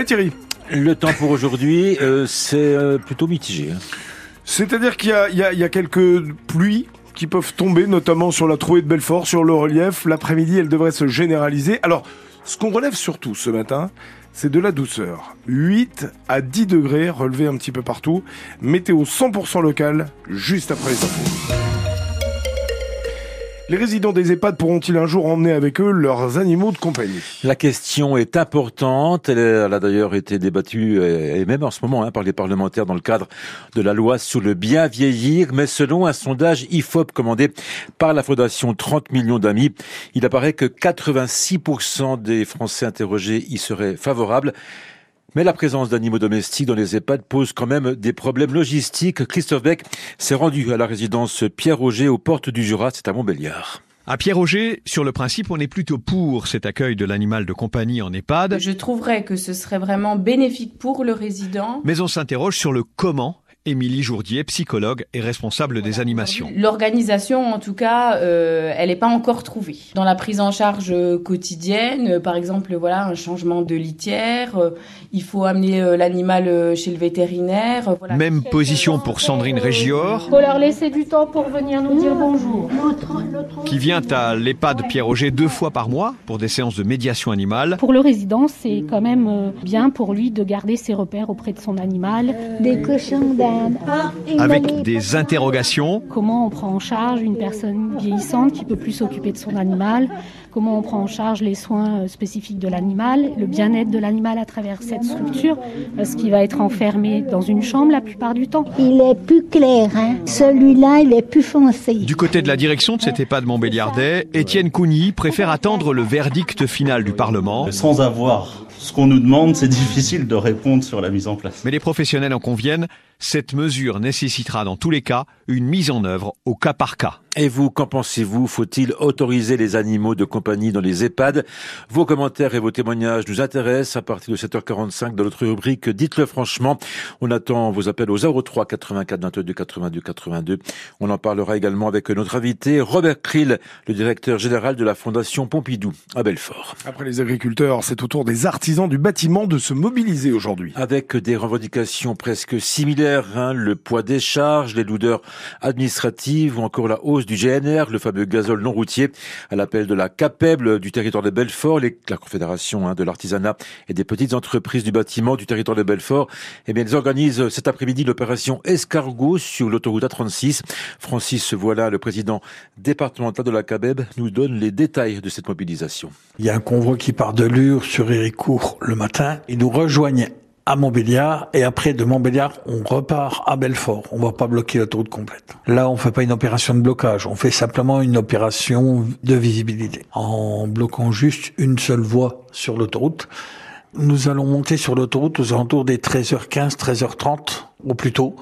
Thierry. Le temps pour aujourd'hui, euh, c'est euh, plutôt mitigé. Hein. C'est-à-dire qu'il y, y a, quelques pluies qui peuvent tomber, notamment sur la trouée de Belfort, sur le relief. L'après-midi, elle devrait se généraliser. Alors, ce qu'on relève surtout ce matin, c'est de la douceur. 8 à 10 degrés relevés un petit peu partout. Météo 100% local, juste après les infos. Les résidents des EHPAD pourront-ils un jour emmener avec eux leurs animaux de compagnie? La question est importante. Elle, a d'ailleurs été débattue, euh, et même en ce moment, hein, par les parlementaires dans le cadre de la loi sur le bien vieillir. Mais selon un sondage IFOP commandé par la Fondation 30 millions d'amis, il apparaît que 86% des Français interrogés y seraient favorables. Mais la présence d'animaux domestiques dans les EHPAD pose quand même des problèmes logistiques. Christophe Beck s'est rendu à la résidence Pierre-Roger aux portes du Jura, c'est à Montbéliard. À Pierre-Roger, sur le principe, on est plutôt pour cet accueil de l'animal de compagnie en EHPAD. Je trouverais que ce serait vraiment bénéfique pour le résident. Mais on s'interroge sur le comment Émilie Jourdier, psychologue et responsable des animations. L'organisation, en tout cas, euh, elle n'est pas encore trouvée. Dans la prise en charge quotidienne, euh, par exemple, voilà, un changement de litière, euh, il faut amener l'animal chez le vétérinaire. Même position pour Sandrine Régior. Il faut leur laisser du temps pour venir nous dire bonjour. Qui vient à l'EHPAD Pierre-Auger deux fois par mois pour des séances de médiation animale. Pour le résident, c'est quand même bien pour lui de garder ses repères auprès de son animal. Des cochons avec des interrogations. Comment on prend en charge une personne vieillissante qui peut plus s'occuper de son animal? Comment on prend en charge les soins euh, spécifiques de l'animal, le bien-être de l'animal à travers cette structure Parce qu'il va être enfermé dans une chambre la plupart du temps? Il est plus clair, hein celui-là, il est plus foncé. Du côté de la direction de cet EHPAD Montbéliardais, Étienne Cougny préfère attendre le verdict final du Parlement. Sans avoir ce qu'on nous demande, c'est difficile de répondre sur la mise en place. Mais les professionnels en conviennent, cette mesure nécessitera dans tous les cas une mise en œuvre au cas par cas. Et vous, qu'en pensez-vous? Faut-il autoriser les animaux de compagnie dans les EHPAD? Vos commentaires et vos témoignages nous intéressent à partir de 7h45 dans notre rubrique Dites-le franchement. On attend vos appels au 03 84 22 82 82. On en parlera également avec notre invité Robert Krill, le directeur général de la Fondation Pompidou à Belfort. Après les agriculteurs, c'est au tour des artisans du bâtiment de se mobiliser aujourd'hui. Avec des revendications presque similaires, hein, le poids des charges, les lourdeurs administratives ou encore la hausse du GNR, le fameux gazole non routier, à l'appel de la CAPEB du territoire de Belfort, la Confédération hein, de l'artisanat et des petites entreprises du bâtiment du territoire de Belfort. Eh bien, ils organisent cet après-midi l'opération Escargot sur l'autoroute A36. Francis Voilà, le président départemental de la CAPEB, nous donne les détails de cette mobilisation. Il y a un convoi qui part de Lure sur Héricourt le matin. Ils nous rejoignent à Montbéliard et après de Montbéliard on repart à Belfort. On va pas bloquer l'autoroute complète. Là on fait pas une opération de blocage, on fait simplement une opération de visibilité en bloquant juste une seule voie sur l'autoroute. Nous allons monter sur l'autoroute aux alentours des 13h15, 13h30 au plus tôt.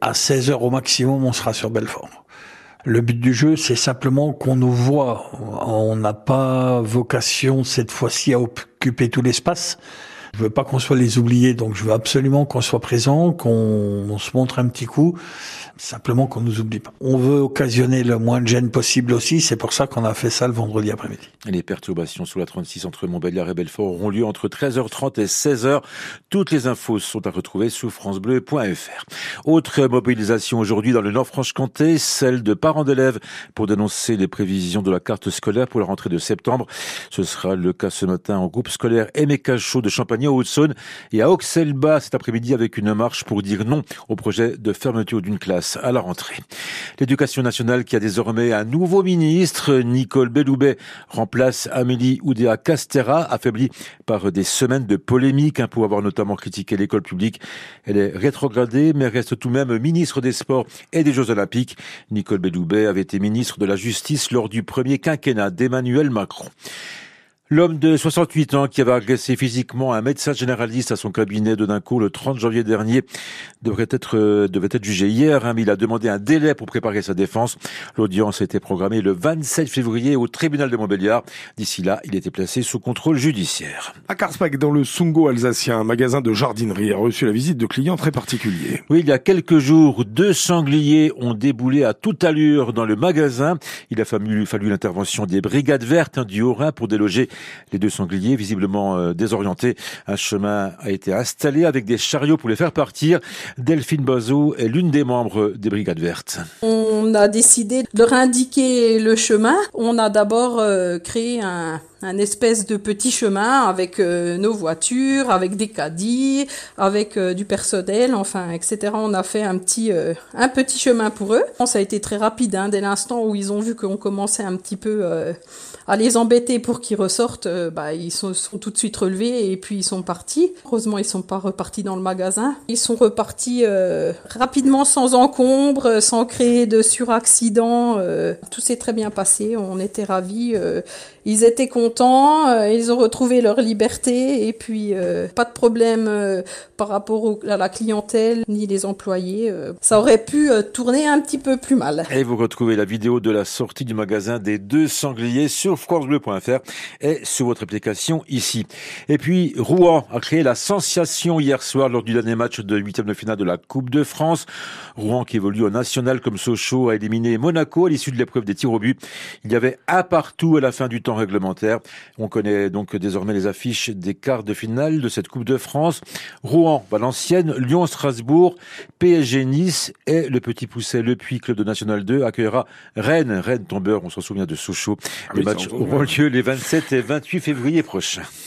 À 16h au maximum on sera sur Belfort. Le but du jeu, c'est simplement qu'on nous voit. On n'a pas vocation cette fois-ci à occuper tout l'espace. Je veux pas qu'on soit les oubliés, donc je veux absolument qu'on soit présent, qu'on se montre un petit coup simplement qu'on nous oublie pas. On veut occasionner le moins de gêne possible aussi, c'est pour ça qu'on a fait ça le vendredi après-midi. Les perturbations sous la 36 entre Montbéliard et Belfort auront lieu entre 13h30 et 16h. Toutes les infos sont à retrouver sur francebleu.fr. Autre mobilisation aujourd'hui dans le Nord-Franche-Comté, celle de parents d'élèves pour dénoncer les prévisions de la carte scolaire pour la rentrée de septembre. Ce sera le cas ce matin en groupe scolaire Aimé Cachot de Champagne au Haute-Saône et à Auxelles-Bas cet après-midi avec une marche pour dire non au projet de fermeture d'une classe à la rentrée. L'éducation nationale qui a désormais un nouveau ministre, Nicole Belloubet, remplace Amélie Oudéa Castera, affaiblie par des semaines de polémiques hein, pour avoir notamment critiqué l'école publique. Elle est rétrogradée, mais reste tout de même ministre des Sports et des Jeux Olympiques. Nicole Belloubet avait été ministre de la Justice lors du premier quinquennat d'Emmanuel Macron. L'homme de 68 ans qui avait agressé physiquement un médecin généraliste à son cabinet de Duncourt le 30 janvier dernier devrait être, euh, devait être jugé hier, hein, mais il a demandé un délai pour préparer sa défense. L'audience été programmée le 27 février au tribunal de Montbéliard. D'ici là, il était placé sous contrôle judiciaire. À Karspach, dans le Sungo alsacien, un magasin de jardinerie a reçu la visite de clients très particuliers. Oui, il y a quelques jours, deux sangliers ont déboulé à toute allure dans le magasin. Il a fallu, fallu l'intervention des brigades vertes hein, du Haut-Rhin pour déloger les deux sangliers, visiblement euh, désorientés. Un chemin a été installé avec des chariots pour les faire partir. Delphine Bazot est l'une des membres des Brigades Vertes. On a décidé de leur indiquer le chemin. On a d'abord euh, créé un, un espèce de petit chemin avec euh, nos voitures, avec des caddies, avec euh, du personnel, enfin, etc. On a fait un petit, euh, un petit chemin pour eux. Ça a été très rapide, hein, dès l'instant où ils ont vu qu'on commençait un petit peu à les embêter pour qu'ils ressortent, bah, ils sont, sont, tout de suite relevés et puis ils sont partis. Heureusement, ils sont pas repartis dans le magasin. Ils sont repartis rapidement, sans encombre, sans créer de suraccident. tout s'est très bien passé. On était ravis. ils étaient contents euh, ils ont retrouvé leur liberté et puis euh, pas de problème euh, par rapport à la clientèle ni les employés. ça aurait pu tourner un petit peu plus mal. Et vous retrouvez la vidéo de la sortie du magasin des deux sangliers sur francebleu.fr et sur votre application ici. Et puis Rouen a créé la sensation hier soir lors du dernier match de huitième de finale de la Coupe de France. Rouen qui évolue en national comme Sochaux a éliminé Monaco à l'issue de l'épreuve des tirs au but. Il y avait un partout à la fin du temps réglementaire. On connaît donc désormais les affiches des quarts de finale de cette Coupe de France. Rouen, Valenciennes, Lyon, Strasbourg, PSG Nice et le Petit Pousset Le Puy, club de National 2, accueillera Rennes. Rennes tombeur, on s'en souvient de Sochaux. Ah les matchs auront lieu les 27 et 28 février prochains.